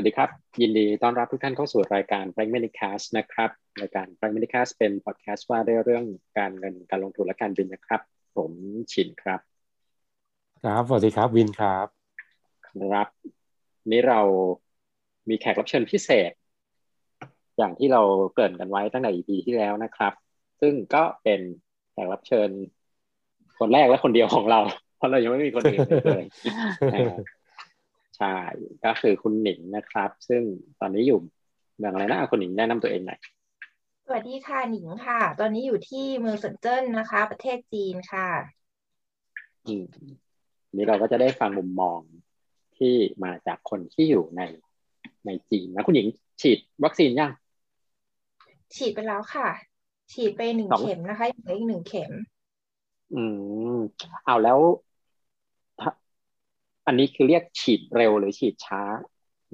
วัสดีครับ ยินดีต้อนรับทุกท่านเข้าสู่รายการ Pragmaticast นะครับรายการ Pragmaticast เป็นพอดแคสต์ว่าด้วยเรื่องการเงินการลงทุนและการบินนะครับ ผมชินครับ ครับสวัสดีครับวินครับครับ นี้เรามีแขกรับเชิญพิเศษ อย่างที่เราเกริ่นกันไว้ตั้งแต่ EP ที่แล้วนะครับ ซึ่งก็เป็นแขกรับเชิญ คนแรกและคนเดียวของเรา เพราะเรายังไม่มีคนอื่นเลย ใช่ ก็คือคุณหนิงนะครับ ซึ่งตอนนี้อยู่เมืองอะไรนะคุณหนิงแนะนำตัวเองหน่อยสวัสดีค่ะหนิงค่ะ ตอนนี้อยู่ที่เมืองเซินเจิ้นนะคะ ประเทศจีนค่ะอืมนี้เราก็จะได้ฟังมุมมองที่มาจากคนที่อยู่ในในจีนนะคุณหญิงฉีดวัคซีนยังฉีดไปแล้วค่ะ ฉีดไปหนึ่งเข็มนะคะยังเหลืออีกหนึ่งเข็ม อืมเอาแล้ว อันนี้คือเรียกฉีดเร็วหรือฉีดช้า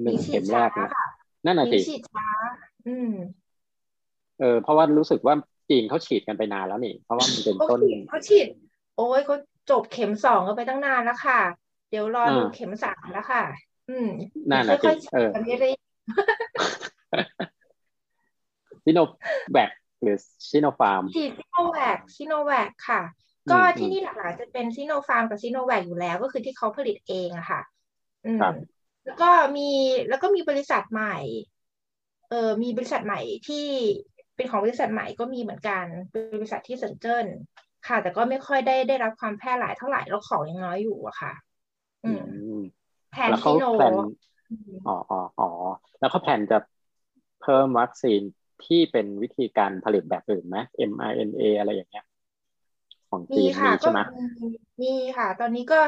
หนึ่งเข็มแรกนะนั่นน่ะสิฉีดช้า อืม เออ เพราะว่ารู้สึกว่าจีนเขาฉีดกันไปนานแล้วนี่ เพราะว่ามันเป็นต้นเขาฉีด โอ้ยเขาจบเข็มสองกันไปตั้งนานแล้วค่ะ เดี๋ยวรอดูเข็มสามแล้วค่ะ อืมนั่นนะค่อยๆฉีดกันเรื่อยซิโนแวคหรือซิโนฟาร์มฉีดซิโนแวคซิโนแวคค่ะ ก็ที่นี่หลักๆจะเป็นซิโนฟาร์มกับซิโนแวคอยู่แล้ว ก็คือที่เขาผลิตเองอะค่ะ อืมแล้วก็มีแล้วก็มีบริษัทใหม่ เออมีบริษัทใหม่ที่เป็นของบริษัทใหม่ก็มีเหมือนกันเป็นบริษัทที่เซินเจิ้นค่ะ แต่ก็ไม่ค่อยได้ได้รับความแพร่หลายเท่าไหร่แล้วของยังน้อยอยู่อะค่ะ อืมแผนซิโนอ๋ออ๋ออ๋อแล้วเขาแผนจะเพิ่มวัคซีนที่เป็นวิธีการผลิตแบบอื่นไหม mRNA อะไรอย่างเงี้ย ของจีนมีใช่ไหมมีค่ะ ตอนนี้ก็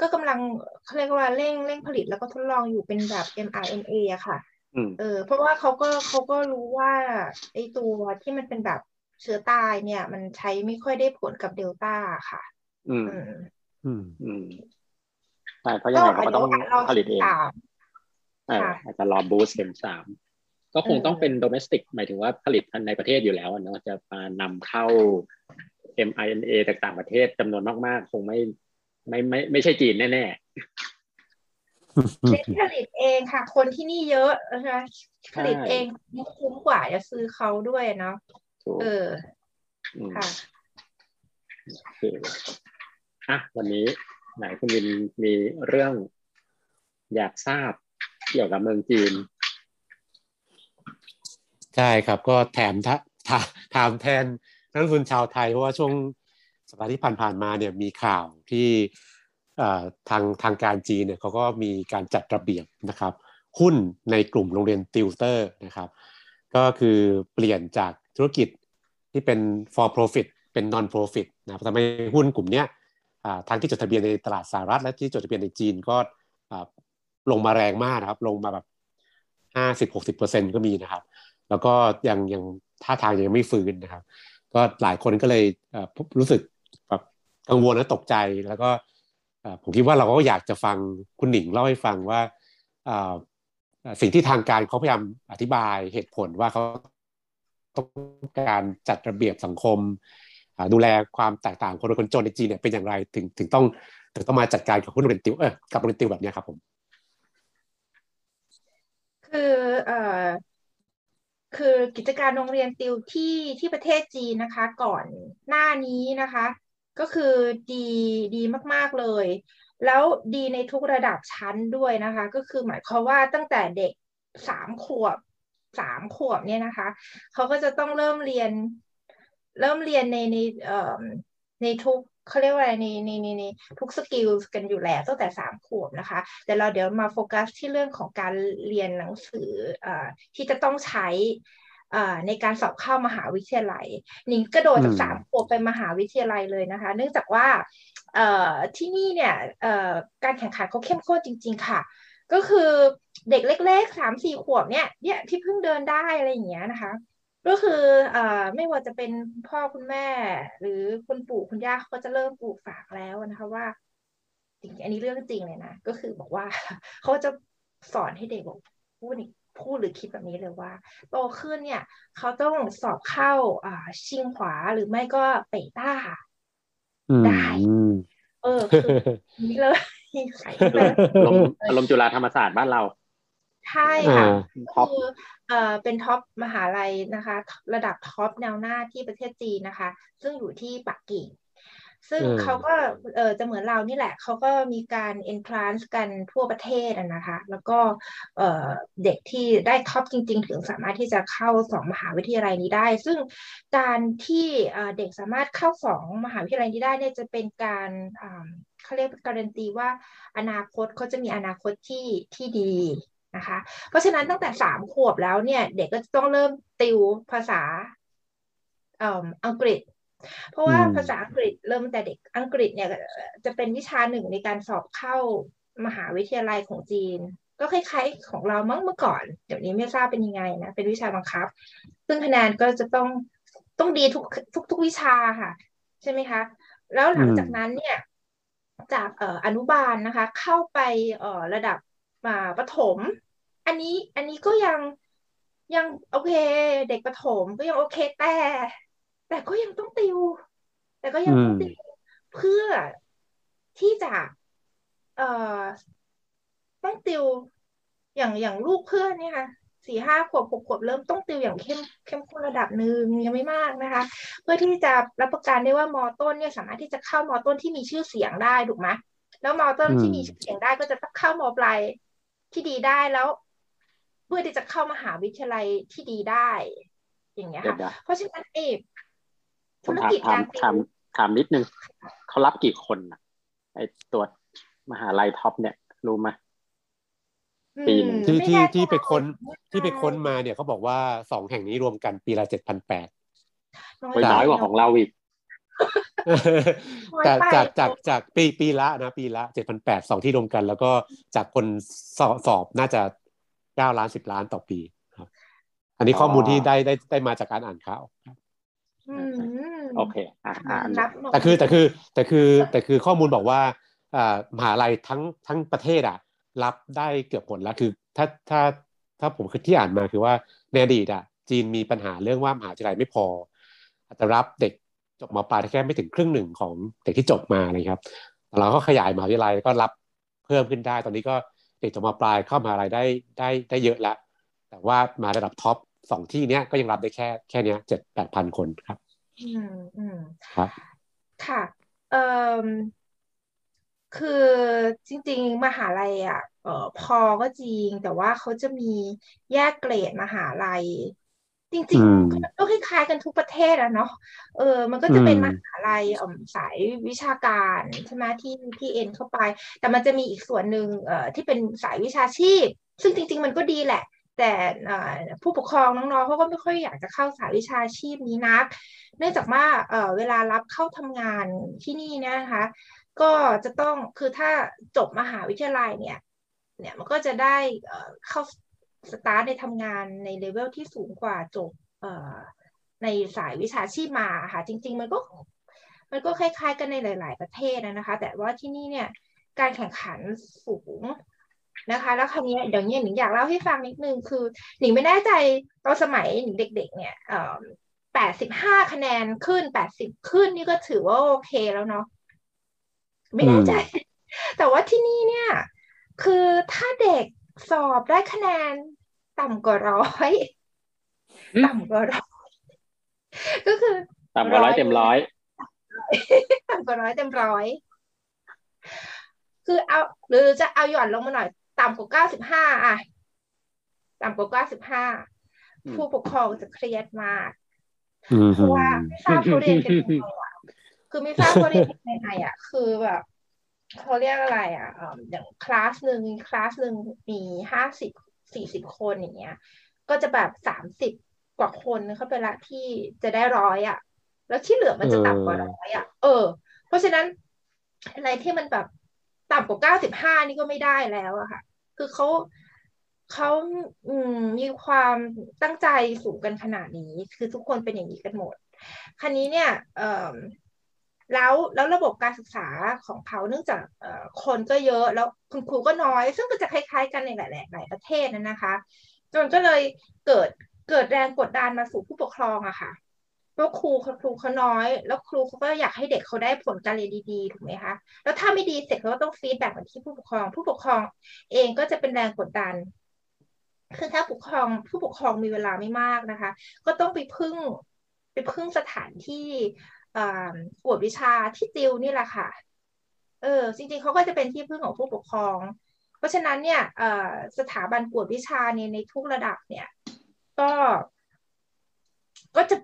ก็กำลังเขาเรียกว่าเร่งเร่งผลิตแล้วก็ทดลองอยู่เป็นแบบ mRNA อะค่ะเออเพราะว่าเขาก็เขาก็รู้ว่าไอตัวที่มันเป็นแบบเชื้อตายเนี่ย มันใช้ไม่ค่อยได้ผลกับเดลต้าค่ะ อืม อืมอืมใช่เพราะยังไงก็ต้องผลิตเองอาจจะรอบูสต์เข็มสามก็คงต้องเป็นโดเมสติกหมายถึงว่าผลิตในประเทศอยู่แล้วเนาะจะมานำเข้า mRNA จากต่างประเทศจำนวนมาก ๆ คงไม่ไม่ไม่ไม่ใช่จีนแน่ๆผลิตเองค่ะ คนที่นี่เยอะนะคะผลิตเองคุ้มกว่าจะซื้อเขาด้วยเนาะเออค่ะโอเคอะวันนี้ไหนคุณวินมีเรื่องอยากทราบเกี่ยวกับเมืองจีน ใช่ครับก็แถมถามแทน นักลงทุนชาวไทยเพราะว่าช่วงสัปดาห์ที่ผ่านๆมาเนี่ยมีข่าวที่ทางทางการจีนเนี่ยเขาก็มีการจัดระเบียบนะครับ หุ้นในกลุ่มโรงเรียนติวเตอร์นะครับ ก็คือเปลี่ยนจากธุรกิจที่เป็น for profit เป็น non profit นะครับทำให้หุ้นกลุ่มนี้ทั้งที่จดทะเบียนในตลาดสหรัฐ และที่จดทะเบียนในจีนก็ลงมาแรงมากนะครับ ลงมาแบบห้าสิบหกสิบเปอร์เซ็นก็มีนะครับ แล้วก็ยังยังท่าทางยังไม่ฟื้นนะครับ ก็หลายคนก็เลยรู้สึกแบบกังวลและตกใจแล้วก็ผมคิดว่าเราก็อยากจะฟังคุณหนิงเล่าให้ฟังว่าสิ่งที่ทางการเขาพยายามอธิบายเหตุผลว่าเขาต้องการจัดระเบียบสังคม ดูแลความแตกต่างคนรวยคนจนในจีนเนี่ยเป็นอย่างไรถึงถึงต้องถึงต้องมาจัดการกับหุ้นเรียนติวเออกับเรียนติวแบบนี้ครับผม คือเออ คือกิจการโรงเรียนติวที่ที่ประเทศจีนนะคะ ก่อนหน้านี้นะคะ ก็คือดีดีมากๆเลย แล้วดีในทุกระดับชั้นด้วยนะคะ ก็คือหมายความว่าตั้งแต่เด็กสามขวบสามขวบเนี่ยนะคะเขาก็จะต้องเริ่มเรียน เริ่มเรียนในในเอ่อในทุก เขาเรียกว่าอะไรในในในในทุก skill กันอยู่แล้วตั้งแต่สามขวบนะคะ แต่เราเดี๋ยวมาโฟกัสที่เรื่องของการเรียนหนังสือที่จะต้องใช้ในการสอบเข้ามหาวิทยาลัยนิงกระโดดจากสามขวบไปมหาวิทยาลัยเลยนะคะ เนื่องจากว่าที่นี่เนี่ยการแข่งขันเขาเข้มข้นจริง ๆ ค่ะ ก็คือเด็กเล็กๆสามสี่ขวบเนี่ยเนี่ยที่เพิ่งเดินได้อะไรอย่างเงี้ยนะคะ ก็คืออ่าไม่ว่าจะเป็นพ่อคุณแม่ หรือคุณปู่คุณย่าเขาก็จะเริ่มปลูกฝากแล้วนะคะว่าจริงอันนี้เรื่องจริงเลยนะ ก็คือบอกว่าเขาจะสอนให้เด็กบอกพูดพูดหรือคิดแบบนี้เลยว่า โตขึ้นเนี่ย เขาต้องสอบเข้าอ่าชิงหัวหรือไม่ก็เป่ยต้าได้ เออคือนี่เลยอารมณ์จุฬาธรรมศาสตร์บ้านเรา ใช่ค่ะคือเอ่อเป็น top มหาลัยนะคะ ระดับ top แนวหน้าที่ประเทศจีนนะคะ ซึ่งอยู่ที่ปักกิ่ง ซึ่งเขาก็เออจะเหมือนเรานี่แหละ เขาก็มีการ entrance กันทั่วประเทศนะคะ แล้วก็เออเด็กที่ได้ top จริง ๆ ถึงสามารถที่จะเข้าสองมหาวิทยาลัยนี้ได้ ซึ่งการที่เด็กสามารถเข้าสองมหาวิทยาลัยนี้ได้เนี่ยจะเป็นการเขาเรียกการันตีว่าอนาคตเขาจะมีอนาคตที่ที่ดี นะคะ เพราะฉะนั้นตั้งแต่สามขวบแล้วเนี่ย เด็กก็จะต้องเริ่มติวภาษาอังกฤษ เพราะว่าภาษาอังกฤษเริ่มแต่เด็กอังกฤษเนี่ยจะเป็นวิชาหนึ่งในการสอบเข้ามหาวิทยาลัยของจีน ก็คล้ายๆของเรามั้งเมื่อก่อน เดี๋ยวนี้ไม่ทราบเป็นยังไงนะ เป็นวิชาบังคับ ซึ่งคะแนนก็จะต้องต้องดีทุกทุกทุกวิชาค่ะ ใช่ไหมคะ แล้วหลังจากนั้นเนี่ยจากเอ่ออนุบาลนะคะ เข้าไปเอ่อระดับ มาประถมอันนี้อันนี้ก็ยังยังโอเค เด็กประถมก็ยังโอเคแต่ แต่ก็ยังต้องติว แต่ก็ยังต้องติวเพื่อที่จะ เอ่อต้องติวอย่างอย่างลูกเพื่อนเนี่ยค่ะสี่ห้าขวบหกขวบเริ่มต้องติวอย่างเข้มเข้มข้นระดับหนึ่งยังไม่มากนะคะ เพื่อที่จะรับประกันได้ว่ามอต้นเนี่ยสามารถที่จะเข้ามอต้นที่มีชื่อเสียงได้ถูกไหมแล้วมอต้นที่มีชื่อเสียงได้ก็จะต้องเข้ามอปลาย ที่ดีได้แล้ว เพื่อที่จะเข้ามหาวิทยาลัยที่ดีได้ อย่างเงี้ยค่ะเพราะฉะนั้นเอกธุรกิจการถามถามนิดนึงเขารับกี่คนอะไอตัวมหาลัยท็อปเนี่ยรู้ไหมปีนึงที่ที่ที่ไปค้นที่ไปค้นมาเนี่ยเขาบอกว่าสองแห่งนี้รวมกันปีละเจ็ดพันแปดน้อยกว่าของเราอีก จากจากจากจากปีปีละนะปีละเจ็ดพันแปดสองที่รวมกัน แล้วก็จากคนสอบสอบน่าจะเก้าล้านสิบล้านต่อปีครับ อันนี้ข้อมูลที่ได้ได้ได้มาจากการอ่านข่าวโอเคอ่าแต่คือแต่คือแต่คือแต่คือข้อมูลบอกว่าอ่ามหาลัยทั้งทั้งประเทศอะ รับได้เกือบหมดแล้วคือ ถ้าถ้าถ้าผมคือที่อ่านมาคือว่าในอดีตอะจีนมีปัญหาเรื่องว่ามหาวิทยาลัยไม่พออาจจะรับเด็ก จบมาปลายแค่ไม่ถึงครึ่งหนึ่งของเด็กที่จบมาเลยครับเราก็ขยายมหาวิทยาลัยก็รับเพิ่มขึ้นได้ ตอนนี้ก็เด็กจบมาปลายเข้ามาอะไรได้ได้ได้เยอะแล้ว แต่ว่ามาระดับท็อปสองที่เนี้ยก็ยังรับได้แค่แค่เนี้ยเจ็ดแปดพันคนครับอืมอืมครับค่ะเอ่อคือจริง ๆ มหาลัยอะเออพอก็จริงแต่ว่าเขาจะมีแยกเกรดมหาลัย จริงๆก็คล้ายๆกันทุกประเทศอะเนาะเออ มันก็จะเป็นมหาลัยอ่อสายวิชาการใช่ไหมที่ที่เอ็นเข้าไป แต่มันจะมีอีกส่วนหนึ่งเอ่อที่เป็นสายวิชาชีพ ซึ่งจริง ๆ มันก็ดีแหละ แต่ผู้ปกครองน้องๆเขาก็ไม่ค่อยอยากจะเข้าสายวิชาชีพนี้นัก เนื่องจากว่าเวลารับเข้าทำงานที่นี่นะคะ ก็จะต้องคือถ้าจบมหาวิทยาลัยเนี่ยเนี่ยมันก็จะได้เข้า สตาร์ทในทำงานใน level ที่สูงกว่าจบในสายวิชาชีพมาค่ะ จริง ๆ มันก็มันก็คล้าย ๆ กันในหลาย ๆ ประเทศนะคะ แต่ว่าที่นี่เนี่ยการแข่งขันสูงนะคะ แล้วคราวนี้เดี๋ยวนี้หนิงอยากเล่าให้ฟังนิดนึงคือหนิงไม่แน่ใจตอนสมัยหนิงเด็ก ๆ เนี่ยแปดสิบห้าคะแนนขึ้นแปดสิบขึ้นนี่ก็ถือว่าโอเคแล้วเนาะไม่แน่ใจ แต่ว่าที่นี่เนี่ย คือถ้าเด็ก สอบได้คะแนนต่ำกว่าร้อยต่ำกว่าร้อยก็คือ ต่ำกว่าร้อยเต็มร้อยต่ำกว่าร้อยเต็มร้อยคือเอา หรือจะเอาหย่อนลงมาหน่อย ต่ำกว่าเก้าสิบห้าอะต่ำกว่าเก้าสิบห้าผู้ปกครองจะเครียดมากเพราะว่าไม่ทราบเขาเรียนกันยังไงอะคือไม่ทราบเขาเรียนยังไงอะ คือแบบ เขาเรียกอะไรอะอย่างคลาสหนึ่งคลาสหนึ่งมีห้าสิบสี่สิบคนอย่างเงี้ย ก็จะแบบสามสิบกว่าคนเขาไปละที่จะได้ร้อยอะ แล้วที่เหลือมันจะต่ำกว่าร้อยอะ เออ เพราะฉะนั้นอะไรที่มันแบบต่ำกว่าเก้าสิบห้านี่ก็ไม่ได้แล้วอะค่ะ คือเขาเขาอืมมีความตั้งใจสูงกันขนาดนี้ คือทุกคนเป็นอย่างนี้กันหมดคราวนี้เนี่ย เอ่อ แล้วแล้วระบบการศึกษาของเขาเนื่องจากคนก็เยอะแล้วคุณครูก็น้อย ซึ่งก็จะคล้าย ๆ กันในหลาย ๆ หลายประเทศนั่นนะคะ จนก็เลยเกิดเกิดแรงกดดันมาสู่ผู้ปกครองอะค่ะเพราะครูครูเขาน้อย แล้วครูเขาก็อยากให้เด็กเขาได้ผลการเรียนดีๆถูกไหมคะแล้วถ้าไม่ดีเสร็จเขาก็ต้อง feedback มาที่ผู้ปกครอง ผู้ปกครองเองก็จะเป็นแรงกดดันคือถ้าปกครองผู้ปกครองมีเวลาไม่มากนะคะ ก็ต้องไปพึ่งไปพึ่งสถานที่ กวดวิชาที่ติวนี่แหละค่ะ เออ จริงๆเขาก็จะเป็นที่พึ่งของผู้ปกครอง เพราะฉะนั้นเนี่ยสถาบันกวดวิชาในในทุกระดับเนี่ย ก็ ก็จะ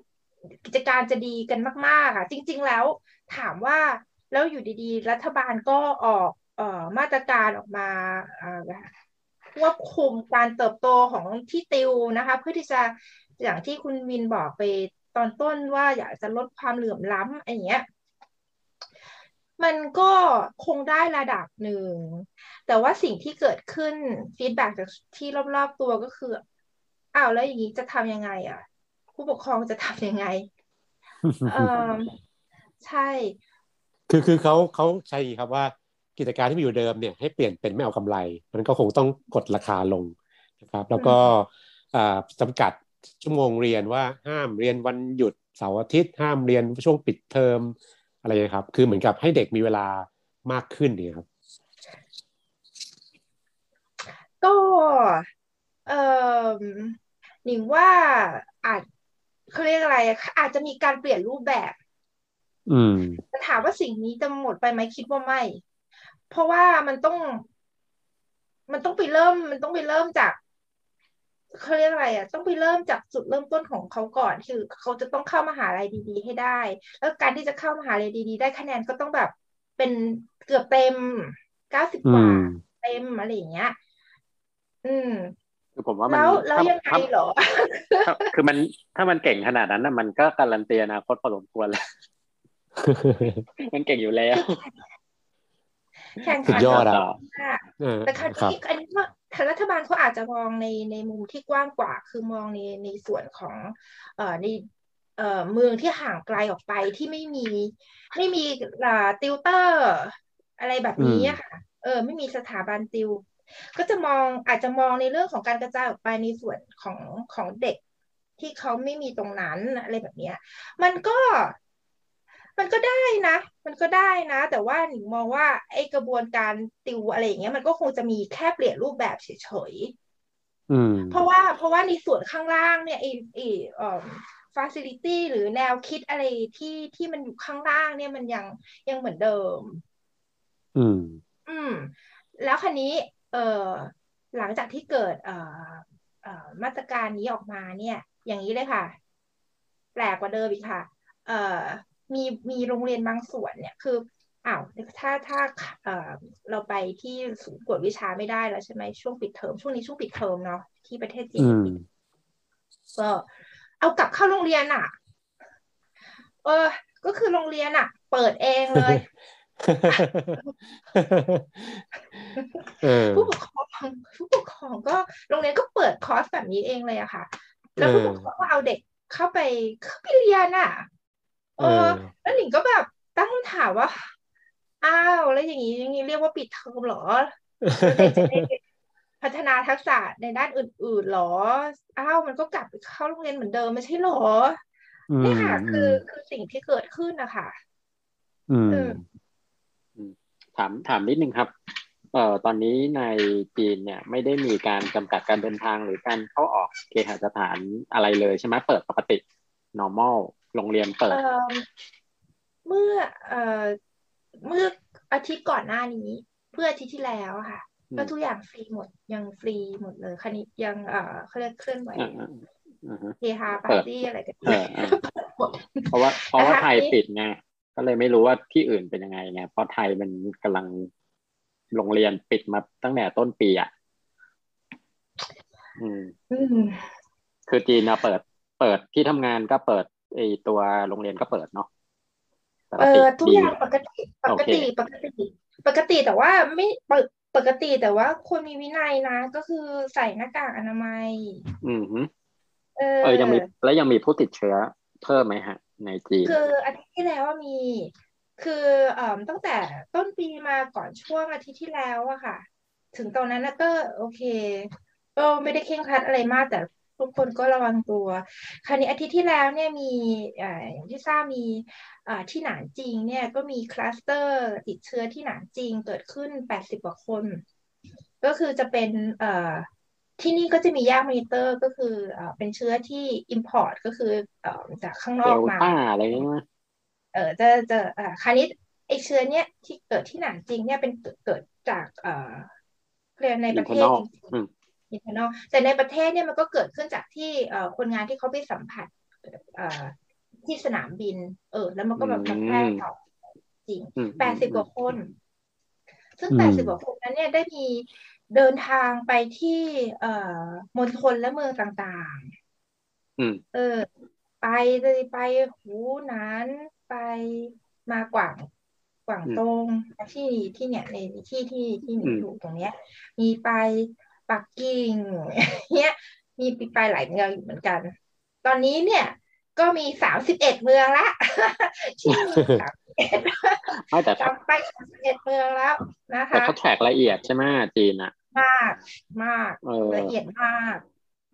กิจการจะดีกันมากๆอะ จริง ๆ แล้วถามว่าแล้วอยู่ดีๆ รัฐบาลก็ออกออมาตรการออกมาควบคุมการเติบโตของที่ติวนะคะ เพื่อที่จะอย่างที่คุณวินบอกไป ตอนต้นว่าอยากจะลดความเหลื่อมล้ำอะไรเงี้ยมันก็คงได้ระดับหนึ่ง แต่ว่าสิ่งที่เกิดขึ้นฟีดแบ็จากที่รอบๆตัวก็คืออ้าวแล้วอย่างนี้จะทำยังไง อะ ผู้ปกครองจะทำยังไงเออใช่ คือคือเขาเขาใช่ครับว่ากิจการที่มีอยู่เดิมเนี่ยให้เปลี่ยนเป็นไม่เอากำไร มันก็คงต้องกดราคาลงนะครับ แล้วก็จำกัด ชั่วโมงเรียนว่าห้ามเรียนวันหยุดเสาร์อาทิตย์ ห้ามเรียนช่วงปิดเทอมอะไรนะครับ คือเหมือนกับให้เด็กมีเวลามากขึ้นนี่ครับ ก็เออหนิงว่าอาจเขาเรียกอะไร อาจจะมีการเปลี่ยนรูปแบบ อืมแต่ถามว่าสิ่งนี้จะหมดไปไหมคิดว่าไม่ เพราะว่ามันต้อง มันต้องไปเริ่ม มันต้องไปเริ่มจาก เขาเรียกอะไรอะต้องไปเริ่มจากจุดเริ่มต้นของเขาก่อนคือเขาจะต้องเข้ามาหาลัยดีๆ ให้ได้ แล้วการที่จะเข้ามาหาลัยดีๆ ได้คะแนนก็ต้องแบบเป็นเกือบเต็มเก้าสิบกว่าเต็มอะไรอย่างเงี้ย อืมคือผมว่ามันแล้วแล้วยังไงเหรอ คือมันถ้ามันเก่งขนาดนั้นน่ะมันก็การันตีอนาคตพอสมควรแล้วมันเก่งอยู่แล้ว แข่งขันแต่ครั้นี้อันนี้ก็รัฐบาลเขาอาจจะมองในในมุมที่กว้างกว่า คือมองในในส่วนของเอ่อในเอ่อเมืองที่ห่างไกลออกไปที่ไม่มีไม่มีอ่าติวเตอร์ อะไรแบบนี้ค่ะเออไม่มีสถาบันติว ก็จะมองอาจจะมองในเรื่องของการกระจายออกไปในส่วนของของเด็กที่เขาไม่มีตรงนั้นอะไรแบบนี้มันก็ มันก็ได้นะ มันก็ได้นะ แต่ว่าหนิงมองว่าไอ้กระบวนการติวอะไรอย่างเงี้ยมันก็คงจะมีแค่เปลี่ยนรูปแบบเฉยๆเพราะว่าเพราะว่าในส่วนข้างล่างเนี่ยไอ้ไอ้เอ่อฟาซิลิตี้หรือแนวคิดอะไรที่ที่มันอยู่ข้างล่างเนี่ยมันยังยังเหมือนเดิม อืม อืม แล้วคันนี้ เอ่อหลังจากที่เกิด เอ่อเอ่อมาตรการนี้ออกมาเนี่ย อย่างนี้เลยค่ะ แปลกกว่าเดิมอีกค่ะ เอ่อ มีมีโรงเรียนบางส่วนเนี่ยคืออ้าวถ้าถ้าเอ่อเราไปที่ศูนย์กวดวิชาไม่ได้แล้วใช่ไหมช่วงปิดเทอมช่วงนี้ช่วงปิดเทอมเนาะที่ประเทศจีนก็เอากลับเข้าโรงเรียนอะ เออ ก็คือโรงเรียนอะ เปิดเองเลยผู้ปกครองผู้ปกครองก็โรงเรียนก็เปิดคอร์สแบบนี้เองเลยอะค่ะ แล้วผู้ปกครองก็เอาเด็กเข้าไปเข้าไปเรียนอะ เออ แล้วหนิงก็แบบตั้งคำถามว่า อ้าวแล้วอย่างนี้อย่างนี้เรียกว่าปิดเทอมหรอเด็กจะพัฒนาทักษะในด้านอื่นๆหรอ อ้าวมันก็กลับไปเข้าโรงเรียนเหมือนเดิมไม่ใช่หรอนี่ค่ะ คือคือสิ่งที่เกิดขึ้นนะคะอืมถามถามนิดนึงครับ เอ่อตอนนี้ในจีนเนี่ย ไม่ได้มีการจำกัดการเดินทางหรือการเข้าออกเคหสถานอะไรเลยใช่ไหมเปิดปกติ normal โรงเรียนเปิดเมื่อเอ่อเมื่ออาทิตย์ก่อนหน้านี้ เพื่ออาทิตย์ที่แล้วค่ะก็ทุกอย่างฟรีหมดยังฟรีหมดเลยคณิตยังเอ่อเขาเรียกเคลื่อนไหวเฮฮาปาร์ตี้อะไรกันเพราะว่าเพราะว่าไทยปิดไงก็เลยไม่รู้ว่าที่อื่นเป็นยังไงไงเพราะไทยมันกำลังโรงเรียนปิดมาตั้งแต่ต้นปีอะอืมคือจีนนะเปิด เปิดที่ทำงานก็เปิด ไอตัวโรงเรียนก็เปิดเนาะเออทุกอย่างปกติปกติปกติ ปกติแต่ว่าไม่ปกติแต่ว่าควรมีวินัยนะ ก็คือใส่หน้ากากอนามัย อืมเออยังมีแล้วยังมีผู้ติดเชื้อเพิ่มไหมฮะ ในจีนคืออาทิตย์ที่แล้วมี คือเอ่อตั้งแต่ต้นปีมาก่อนช่วงอาทิตย์ที่แล้วอะค่ะ ถึงตอนนั้นก็ โอเคก็ไม่ได้เคร่งครัดอะไรมากแต่ ทุกคนก็ระวังตัว คราวนี้อาทิตย์ที่แล้วเนี่ยมีอย่างที่ทราบมีที่หนานจริงเนี่ยก็มีคลัสเตอร์ติดเชื้อที่หนานจริงเกิดขึ้นแปดสิบกว่าคน ก็คือจะเป็นที่นี่ก็จะมียากมอนิเตอร์ก็คือเอ่อเป็นเชื้อที่ import ก็คือเอ่อจากข้างนเดอกลมาต้าอะไรเงี้ยมั้ยเออจะจะเอ่อคราวนี้ไอเชื้อเนี้ยที่เกิดที่หนานจริงเนี่ยเป็นเกิดเกิดจากเอ่อเรียนในประเทศ internal จริง อืมๆ internal แต่ในประเทศเนี่ยมันก็เกิดขึ้นจากที่เอ่อคนงานที่เขาไปสัมผัสเอ่อที่สนามบิน เออ แล้วมันก็แบบมาแพร่ต่อจริงอืมแปดสิบกว่าคน ซึ่งอืมแปดสิบกว่าคนนั้นเนี่ยได้มีเดินทางไปที่เอ่อมณฑลและเมืองต่างๆอืมเออ ไปเลยไปหูหนานไปมากวางกวางตงที่ที่เนี่ยในที่ที่ที่หนูอืมอยู่ตรงเนี้ย มีไป ปักกิ่งเนี้ยมีไปหลายเมืองอยู่เหมือนกัน ตอนนี้เนี่ยก็มีสามสิบเอ็ดเมืองละที่มีสามสิบเอ็ดไม่แต่จำไปสามสิบเอ็ดเมืองแล้วนะแต่คะเขาแทร็กละเอียดใช่ไหมจีนอะมากมากเออละเอียดมาก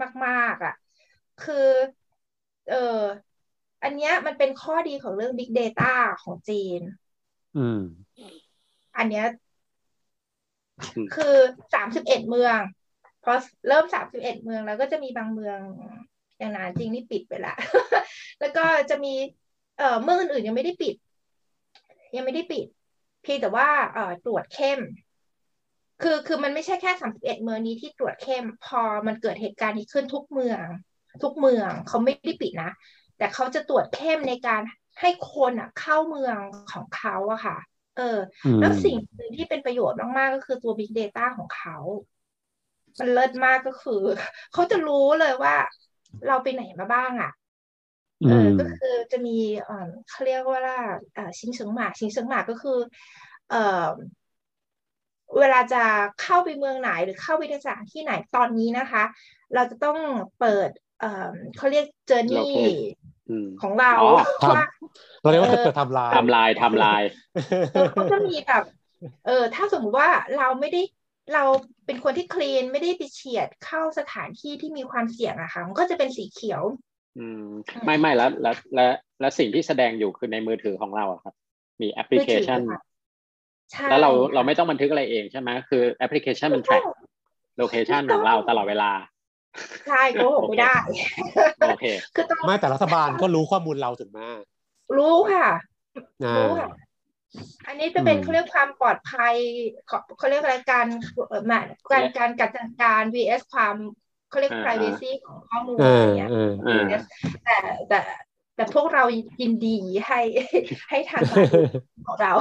มากมากอะ คือ เอออันเนี้ยมันเป็นข้อดีของเรื่อง Big Data ของจีน อืม อันเนี้ยอืม คือสามสิบเอ็ดเมืองพอเริ่มสามสิบเอ็ดเมือง แล้วก็จะมีบางเมืองอย่างนานจริงนี่ปิดไปละ แล้วก็จะมี เอ่อเมืองอื่นๆยังไม่ได้ปิด ยังไม่ได้ปิด เพียงแต่ว่าเอ่อตรวจเข้ม คือคือมันไม่ใช่แค่สามสิบเอ็ดเมืองนี้ที่ตรวจเข้ม พอมันเกิดเหตุการณ์นี้ขึ้นทุกเมือง ทุกเมืองเขาไม่ได้ปิดนะ แต่เขาจะตรวจเข้มในการให้คนอะเข้าเมืองของเขาอะค่ะ เอออืมแล้วสิ่งหนึ่งที่เป็นประโยชน์มาก ๆ ก็คือตัว Big Data ของเขา มันเลิศมากก็คือ เขาจะรู้เลยว่า เราไปไหนมาบ้างอะอืเออมก็คือจะมีเอ่อเขาเรียกว่าเอ่อชิงเฉิงหมากชิงเฉิงหมากก็คือ เอ่อเวลาจะเข้าไปเมืองไหนหรือเข้าไปในสถานที่ไหนตอนนี้นะคะ เราจะต้องเปิดเอ่อเขาเรียกเจอร์นี่ Locate อืมของเราอ๋อครับว่าเราเรียกว่าเออเปิดไทำลายทำลายทำลายเออเขาจะมีแบบ เออ ถ้าสมมติว่าเราไม่ได้เราเป็นคนที่คลีนไม่ได้ไปเฉียดเข้าสถานที่ที่มีความเสี่ยงอะค่ะมันก็จะเป็นสีเขียว อืม ไม่ไม่แล้วแล้วแล้วแล้วสิ่งที่แสดงอยู่คือในมือถือของเราอะครับ มีแอปพลิเคชันมือถือค่ะใช่แล้วเราค่ะเราไม่ต้องบันทึกอะไรเองใช่ไหมคือแอปพลิเคชันมัน track โลเคชันของเราตลอดเวลา ใช่โกหกไม่ได้โอเคคือต้องไม่แต่รัฐบาลก็รู้ข้อมูลเราถึงมากรู้ค่ะอ่ารู้ค่ะอันนี้จะเป็นอืมเขาเรียกความปลอดภัยเขาเขาเรียกอะไรการเอ่อมาการการจัดการ vs ความเขาเรียกอ่า privacy ของข้อมูลเออะไรอเงี้ยเอออ่าแต่แต่แต่พวกเรายินดีให้ให้ทางการของเรา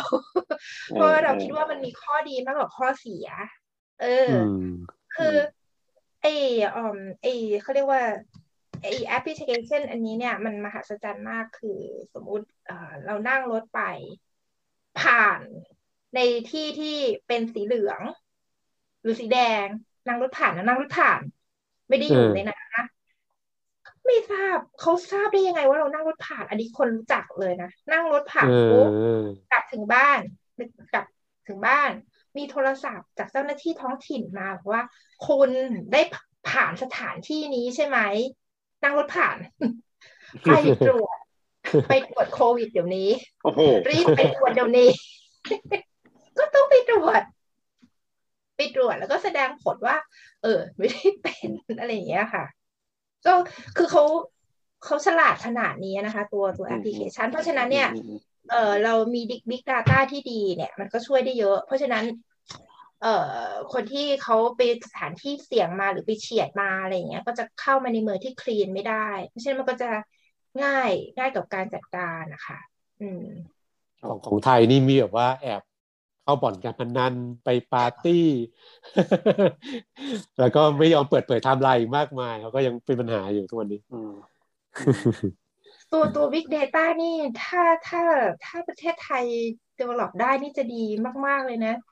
เพราะว่าเราคิดว่ามันมีข้อดีมากกว่าข้อเสีย เอออือมคื อไออืมไอเขาเรียกว่าไอแอปพลิเคชันอันนี้เนี่ยมันมหัศจรรย์มากคือสมมุติเอ่อเรานั่งรถไปผ่านในที่ที่เป็นสีเหลือง หรือสีแดง นั่งรถผ่านนะนั่งรถผ่าน ไม่ได้อยู่เออในนั้นนะไม่ทราบเขาทราบได้ยังไงว่าเรานั่งรถผ่าน อันนี้คนรู้จักเลยนะนั่งรถผ่านเอปุ๊บอกลับถึงบ้านกลับถึงบ้าน มีโทรศัพท์จากเจ้าหน้าที่ท้องถิ่นมาบอกว่า คุณได้ผ่านสถานที่นี้ใช่ไหมนั่งรถผ่าน ไปตรวจไปตรวจโควิดเดี๋ยวนี้โอ้โหรีบไปตรวจเดี๋ยวนี้ ก็ต้องไปตรวจ ไปตรวจแล้วก็แสดงผลว่า เออ ไม่ได้เป็นอะไรอย่างเงี้ยค่ะ ก็คือเขาเขาฉลาดขนาดนี้นะคะ ตัวตัวแอปพลิเคชัน เพราะฉะนั้นเนี่ยเออเรามีบิ๊กดาต้าที่ดีเนี่ย มันก็ช่วยได้เยอะ เพราะฉะนั้น เอ่อคนที่เขาไปสถานที่เสี่ยงมาหรือไปเฉียดมาอะไรอย่างเงี้ย ก็จะเข้ามาในเมืองที่คลีนไม่ได้ เพราะฉะนั้นมันก็จะง่ายง่ายกับการจัดการนะคะอืมของของไทยนี่มีแบบว่าแอบเข้าบ่อนการพนันไปปาร์ตี้ แล้วก็ไม่ยอมเปิดเผยไทม์ไลน์มากมายเขาก็ยังเป็นปัญหาอยู่ทุกวันนี้อืมตัวตัว Big Data นี่ถ้าถ้าถ้าประเทศไทย develop ได้นี่จะดีมาก ๆ เลยนะอืม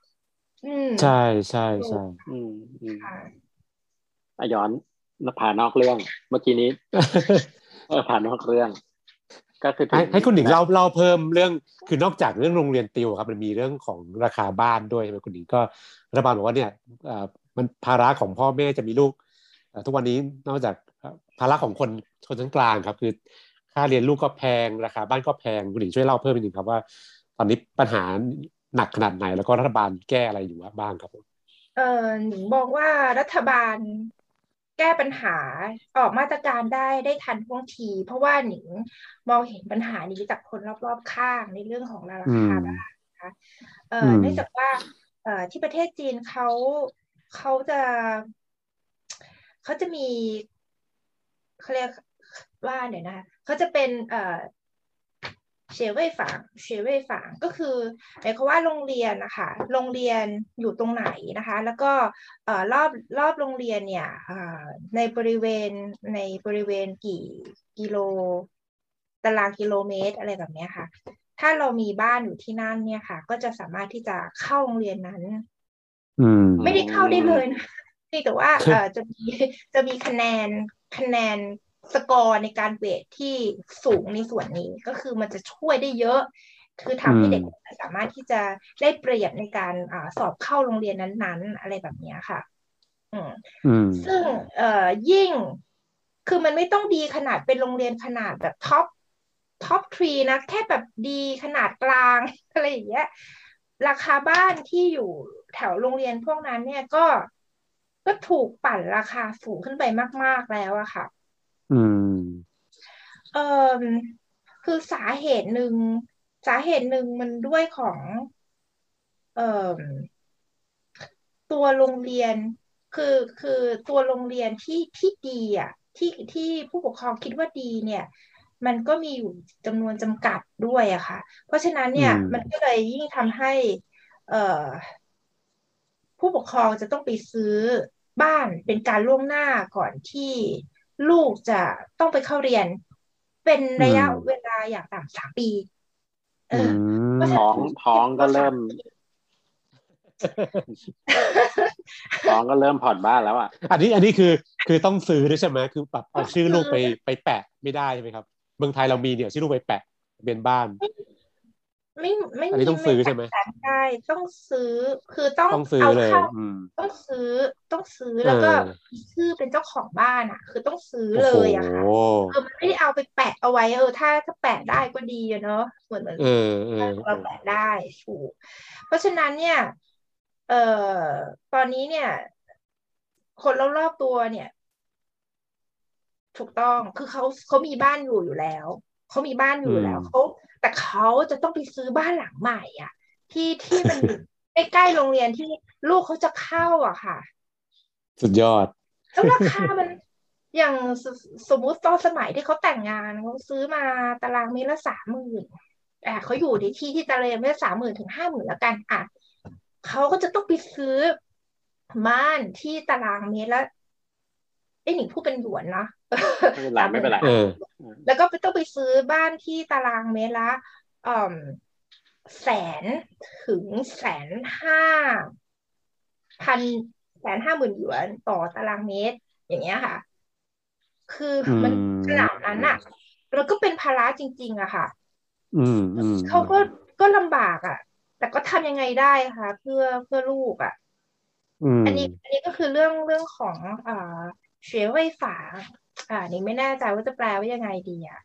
ใช่ใช่ใช่อืมอืมค่ะอะย้อนผ่านนอกเรื่องเมื่อกี้นี้เออผ่านนอกเรื่อง ก็คือถึให้ให้คุณหนิงเล่าเล่าเพิ่มเรื่อง คือนอกจากเรื่องโรงเรียนติวครับ มันมีเรื่องของราคาบ้านด้วยใช่ไหมคุณหนิงก็รัฐบาลบอกว่าเนี่ยเอ่อมันภาระของพ่อแม่จะมีลูกเอ่อทุกวันนี้นอกจากเอ่อภาระของคนชนชั้นกลางครับ คือค่าเรียนลูกก็แพงราคาบ้านก็แพงคุณหนิงช่วยเล่าเพิ่มอีกนิดนึงครับว่า ตอนนี้ปัญหา หนักขนาดไหน แล้วก็รัฐบาลแก้อะไรอยู่บ้างครับผมเออหนิงมองว่ารัฐบาลแก้ปัญหาออกมาตรการได้ได้ทันท่วงที เพราะว่าหนิงมองเห็นปัญหานี้จากคนรอบๆข้างในเรื่องของราคาบ้านนะคะเอ่อเนื่องจากว่าเอ่อที่ประเทศจีนเขาเขาจะเขาจะมีเขาเรียกว่าเนี่ยนะคะเขาจะเป็นเอ่อ เฉเว่ยฝางเฉเว่ยฝางก็คือหมายความว่าโรงเรียนนะคะโรงเรียนอยู่ตรงไหนนะคะ แล้วก็เอ่อรอบรอบโรงเรียนเนี่ยในบริเวณในบริเวณกี่กิโลตารางกิโลเมตรอะไรแบบนี้ค่ะ ถ้าเรามีบ้านอยู่ที่นั่นเนี่ยค่ะ ก็จะสามารถที่จะเข้าโรงเรียนนั้นอืมไม่ได้เข้าได้เลยนะแต่ว่าเอ่อจะมีจะมีคะแนนคะแนน สกอร์ในการ weight ที่สูงในส่วนนี้ก็คือมันจะช่วยได้เยอะ คือทำให้เด็กสามารถที่จะได้เปรียบในการอสอบเข้าโรงเรียนนั้น ๆ อะไรแบบนี้ค่ะอืมอืมซึ่งเอ่อยิ่งคือมันไม่ต้องดีขนาดเป็นโรงเรียนขนาดแบบ top top three นะแค่แบบดีขนาดกลางอะไรอย่างเงี้ยราคาบ้านที่อยู่แถวโรงเรียนพวกนั้นเนี่ยก็ก็ถูกปั่นราคาสูงขึ้นไปมาก ๆแล้วอะค่ะ อืม เออคือสาเหตุหนึ่งสาเหตุหนึ่งมันด้วยของ เอ่อตัวโรงเรียน คือคือตัวโรงเรียนที่ที่ดีอะ ที่ที่ผู้ปกครองคิดว่าดีเนี่ย มันก็มีอยู่จำนวนจำกัดด้วยอะค่ะ เพราะฉะนั้นเนี่ย มันก็เลยยิ่งทำให้ เอ่อ ผู้ปกครองจะต้องไปซื้อบ้านเป็นการล่วงหน้าก่อนที่ ลูกจะต้องไปเข้าเรียน เป็นระยะเวลาอย่างต่ำสามปีเออท้องท้องก็เริ่มท้องก็เริ่มผ่อนบ้านแล้วอะ อันนี้อันนี้คือคือต้องซื้อด้วยใช่ไหมคือแบบเอาชื่อลูกไปไปแปะไม่ได้ใช่ไหมครับ เมืองไทยเรามีเนี่ยชื่อลูกไปแปะเป็นบ้าน ไม่ไม่อันนี้ต้องซื้อใช่ไหมใช่ต้องซื้อคือต้องต้องซื้อเอาเลยเข้าอืมต้องซื้อต้องซื้อแล้วก็เออมีชื่อเป็นเจ้าของบ้านอะ คือต้องซื้อโอ้เลโหยอะค่ะเออมันไม่ได้เอาไปแปะเอาไว้เออถ้าถ้าแปะได้ก็ดีอะเนาะเหมือนเหมือนเออเออเราแปะได้ถูกเพราะฉะนั้นเนี่ยเอ่อตอนนี้เนี่ย คนรอบๆตัวเนี่ย ถูกต้องคือเขาเขามีบ้านอยู่อยู่แล้วเขามีบ้านอยู่แล้วเขา แต่เขาจะต้องไปซื้อบ้านหลังใหม่อะ ที่ที่มันอยู่ใกล้ๆโรงเรียนที่ลูกเขาจะเข้าอะค่ะ สุดยอด แล้วราคามันอย่างสสมมุติตอนสมัยที่เขาแต่งงานเขาซื้อมาตารางเมตรละสามหมื่นอะเขาอยู่ในที่ที่ตารางเมตรสามหมื่นถึงห้าหมื่นแล้วกันอะเขาก็จะต้องไปซื้อบ้านที่ตารางเมตรละ เอ้ยหนิงพูดเป็นหยวนนะไม่เป็นไรไม่เป็นไรเออแล้วก็ต้องไปซื้อบ้านที่ตารางเมตรละอ่อแสนถึงแสนห้าพันแสนห้าหมื่นหยวนต่อตารางเมตร อย่างเงี้ยค่ะ คือมันอืมขนาดนั้นอะแล้วก็เป็นภาระจริง ๆอะค่ะ อืมอืมเขาก็ก็ลำบากอะแต่ก็ทำยังไงได้คะเพื่อเพื่อลูกอะอืมอันนี้อันนี้ก็คือเรื่องเรื่องของอ่า เฉียไวฝาอ่านี่ไม่แน่ใจว่าจะแปลว่ายังไงดีอะ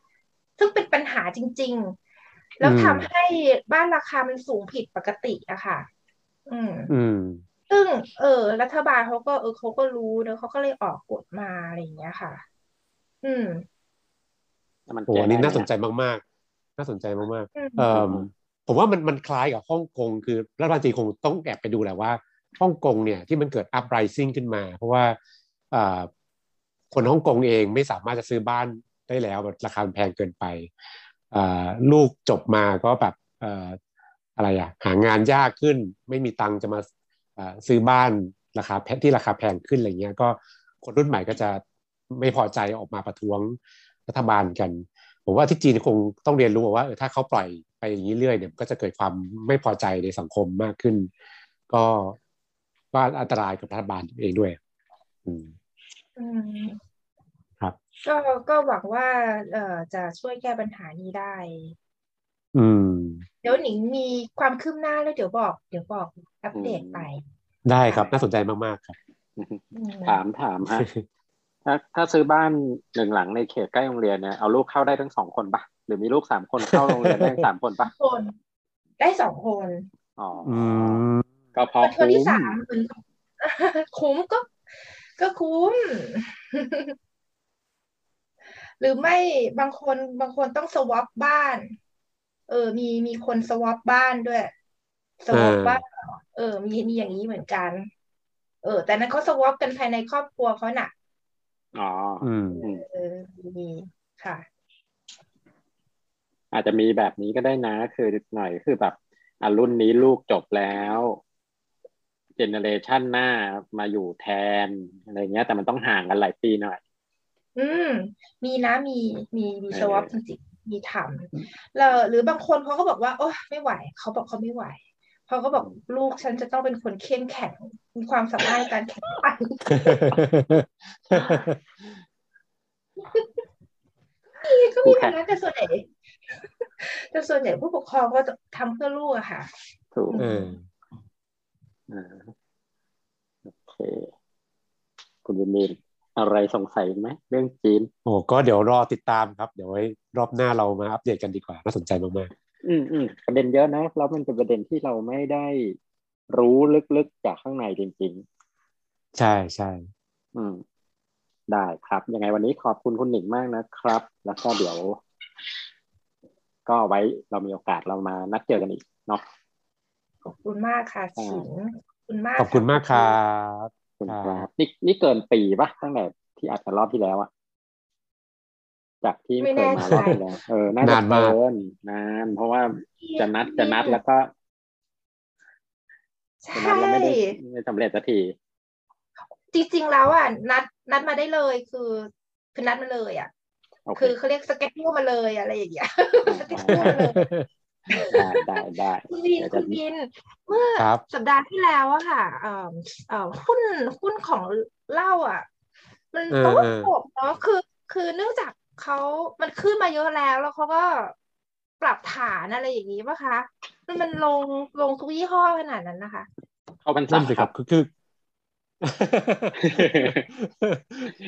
ซึ่งเป็นปัญหาจริง ๆ แล้วทำให้บ้านราคามันสูงผิดปกติอะค่ะ อืม อืมซึ่งเออ รัฐบาลเขาก็เออเขาก็รู้เนอะเขาก็เลยออกกฎมาอะไรอย่างเงี้ยค่ะ อืมมันโอ้เกิอันนี้อะไรน่าสนเยใจมากๆ น่าสนใจมากอืมๆเอ่อผมว่ามันมันคล้ายกับฮ่องกงคือรัฐบาลจีนคงต้องแอบไปดูแหละว่าฮ่องกงเนี่ยที่มันเกิด uprising ขึ้นมา เพราะว่าเอ่อ คนฮ่องกงเองไม่สามารถจะซื้อบ้านได้แล้วแบบราคาแพงเกินไปลูกจบมาก็แบบออะไรอะหางานยากขึ้น ไม่มีตังจะมาซื้อบ้านราคาแพที่ราคาแพงขึ้นอะไรเงี้ยก็คนรุ่นใหม่ก็จะไม่พอใจออกมาประท้วงรัฐบาลกัน ผมว่าที่จีนคงต้องเรียนรู้ว่าถ้าเขาปล่อยไปอย่างนี้เรื่อยเนี่ยก็จะเกิดความไม่พอใจในสังคมมากขึ้น ก็ว่าอันตรายกับรัฐบาลเองด้วย อืม อืมครับ ก็ก็หวังว่า เอ่อจะช่วยแก้ปัญหานี้ได้ อืม เดี๋ยวหนิงมีความคืบหน้าแล้วเดี๋ยวบอก เดี๋ยวบอกอัปเดตไป ได้ครับ น่าสนใจมาก ๆ ครับอืมถามถามฮะถ้าถ้าซื้อบ้านหนึ่งหลังในเขตใกล้โรงเรียนเนี่ยเอาลูกเข้าได้ทั้งสองคนปะหรือมีลูกสามคนเข้าโรงเรียนได้ทั้งสามคนปะคนได้สองคนอ๋อออืมก็พอคนคุ้ที่มสามมันคุ้มก็ ก็คุ้ม หรือไม่บางคนบางคนต้องสวอปบ้าน เออ มีมีคนสวอปบ้านด้วย สวอปบ้าน เออ มีมีอย่างนี้เหมือนกัน เออ แต่นั้นเขาสวอปกันภายในครอบครัวเขาน่ะอ๋อ อืมเออมีค่ะ อาจจะมีแบบนี้ก็ได้นะ คือหน่อยคือแบบอะรุ่นนี้ลูกจบแล้ว เจเนเรชันหน้ามาอยู่แทนอะไรเงี้ย แต่มันต้องห่างกันหลายปีหน่อย อืม มีนะมีมีมีเออสวอปจริงๆมีทำแล้วหรือบางคนเขาก็บอกว่า โอ้ไม่ไหว เขาบอกเขาไม่ไหวเขาก็บอกลูกฉันจะต้องเป็นคนเข้มแข็งมีความสามารถในการแข่งขันมีก็มีนะแต่ส่วนใหญ่แต่ส่วนใหญ่ผู้ปกครองก็จะทำเพื่อลูกอะค่ะ ถูกเอออ่า โอเค คุณวินินอะไรสงสัยไหมเรื่องจีน โอ้ก็เดี๋ยวรอติดตามครับ เดี๋ยวไว้รอบหน้าเรามาอัปเดตกันดีกว่าน่าสนใจมากอืมอืมประเด็นเยอะนะแล้วมันเป็นประเด็นที่เราไม่ได้รู้ลึกๆจากข้างในจริง ๆ ใช่ใช่ๆอืม ได้ครับยังไงวันนี้ขอบคุณคุณหนิงมากนะครับ แล้วก็เดี๋ยว ก็ไว้เรามีโอกาสเรามานัดเจอกันอีกเนาะ ขอบคุณมากค่ะฉิงขอบคุณมากขอบคุณมากครับขอบคุณคครัรับบนี่นี่เกินปีปะตั้งแต่ที่อัดกันรอบที่แล้วอะจากที่เคยมารอบที่แล้วเออน่าจะนานมากเกินนานเพราะว่าจะนัดจะนัดแล้วก็ใช่จะนัดแล้วไม่ได้ไม่สำเร็จสักทีจริงๆแล้วอะนัดนัดมาได้เลยคือคือนัดมาเลยอะโอเคคือเขาเรียกสเก็ตมาเลยอะไรอย่างเงี้ยสเก็ตมาเลย ได้ได้ได้คุณบินเดี๋ยวคุจะณบินเมื่อครับสัปดาห์ที่แล้วอะค่ะเอ่อเอ่อหุ้นหุ้นของเหล้าอะ มันเออโต๊ะเออตกเนาะคือ คือเนื่องจากเขามันขึ้นมาเยอะแล้วแล้วเขาก็ปรับฐานอะไรอย่างนี้ป่ะคะมันมันลงลงทุกยี่ห้อขนาดนั้นนะคะเข้าพรรษานั่นสิคครัรับบคือคือ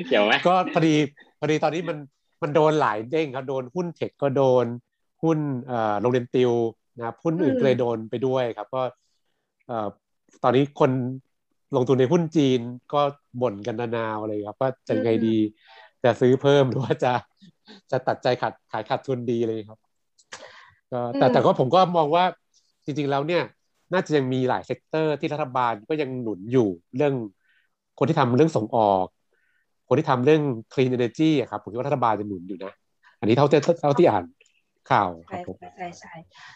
เดี๋ยวไหมก็พอดีพอดีตอนนี้มันมันโดนหลายเด้งครับโดนหุ้น tech ก็โดน หุ้นเอ่อโรงเรียนติวนะครับหุ้นอื่นอืมก็เลยโดนไปด้วยครับ ก็เอ่อตอนนี้คนลงทุนในหุ้นจีนก็บ่นกันนานๆเลยครับ ว่าจะยังไงดี จะซื้อเพิ่มหรือว่าจะจะตัดใจขาดขายขาดทุนดีเลยครับก็แต่แต่ก็ผมก็มองว่าจริง ๆ แล้วเนี่ย น่าจะยังมีหลาย sector ที่รัฐบาลก็ยังหนุนอยู่เรื่องคนที่ทำเรื่องส่งออก คนที่ทำเรื่อง clean energy อะครับผมคิดว่ารัฐบาลจะหนุนอยู่นะ อันนี้เท่าที่เท่าที่อ่าน ข่าวครัใช่บผมใช่ใช่ใช่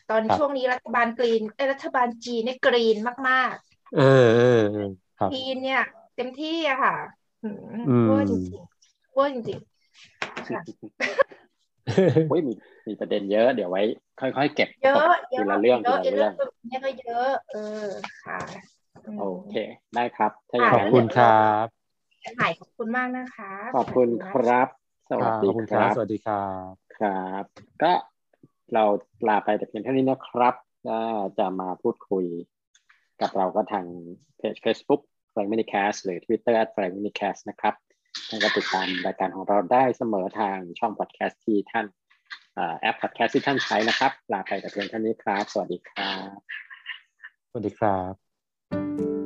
ตอนครับช่วงนี้รัฐบาลกรีนเอ้ยรัฐบาลจีนเนี่ยกรีนมากเออเออเออครับๆจีนเนี่ย เต็มที่อะค่ะอืมอืมเวอร์จริงๆเวอร์จริงๆค่ะโอ้ยมีมีประเด็นเยอะเดี๋ยวไว้ ค่อยๆเก็บเยอะเยทีอะละเรื่องเยทีอะละเรื่องเนี่ยก็เยอะเออค่ะมโอเค ได้ครับถ้าอย่างขอบนั้นคุณครับใหม่ขอบคุณมากนะคะ ขอบคุณครับสควัสรับดีขอบคุณคครัรับบสวัสดีครับ ครับ ก็ เราลาไปแต่เพียงเท่านี้นะครับก็จะมาพูดคุยกับเราก็ทางเพจ Facebook f r a n k m i n i c a s t หรือ Twitter at f r a n k m i n i c a s t นะครับท่านก็ติดตามรายการของเราได้เสมอทางช่องพอดแคสต์ที่ท่านแอปพอดแคสต์ที่ท่านใช้นะครับ ลาไปแต่เพียงเท่านี้ครับ สวัสดีครับ สวัสดีครับ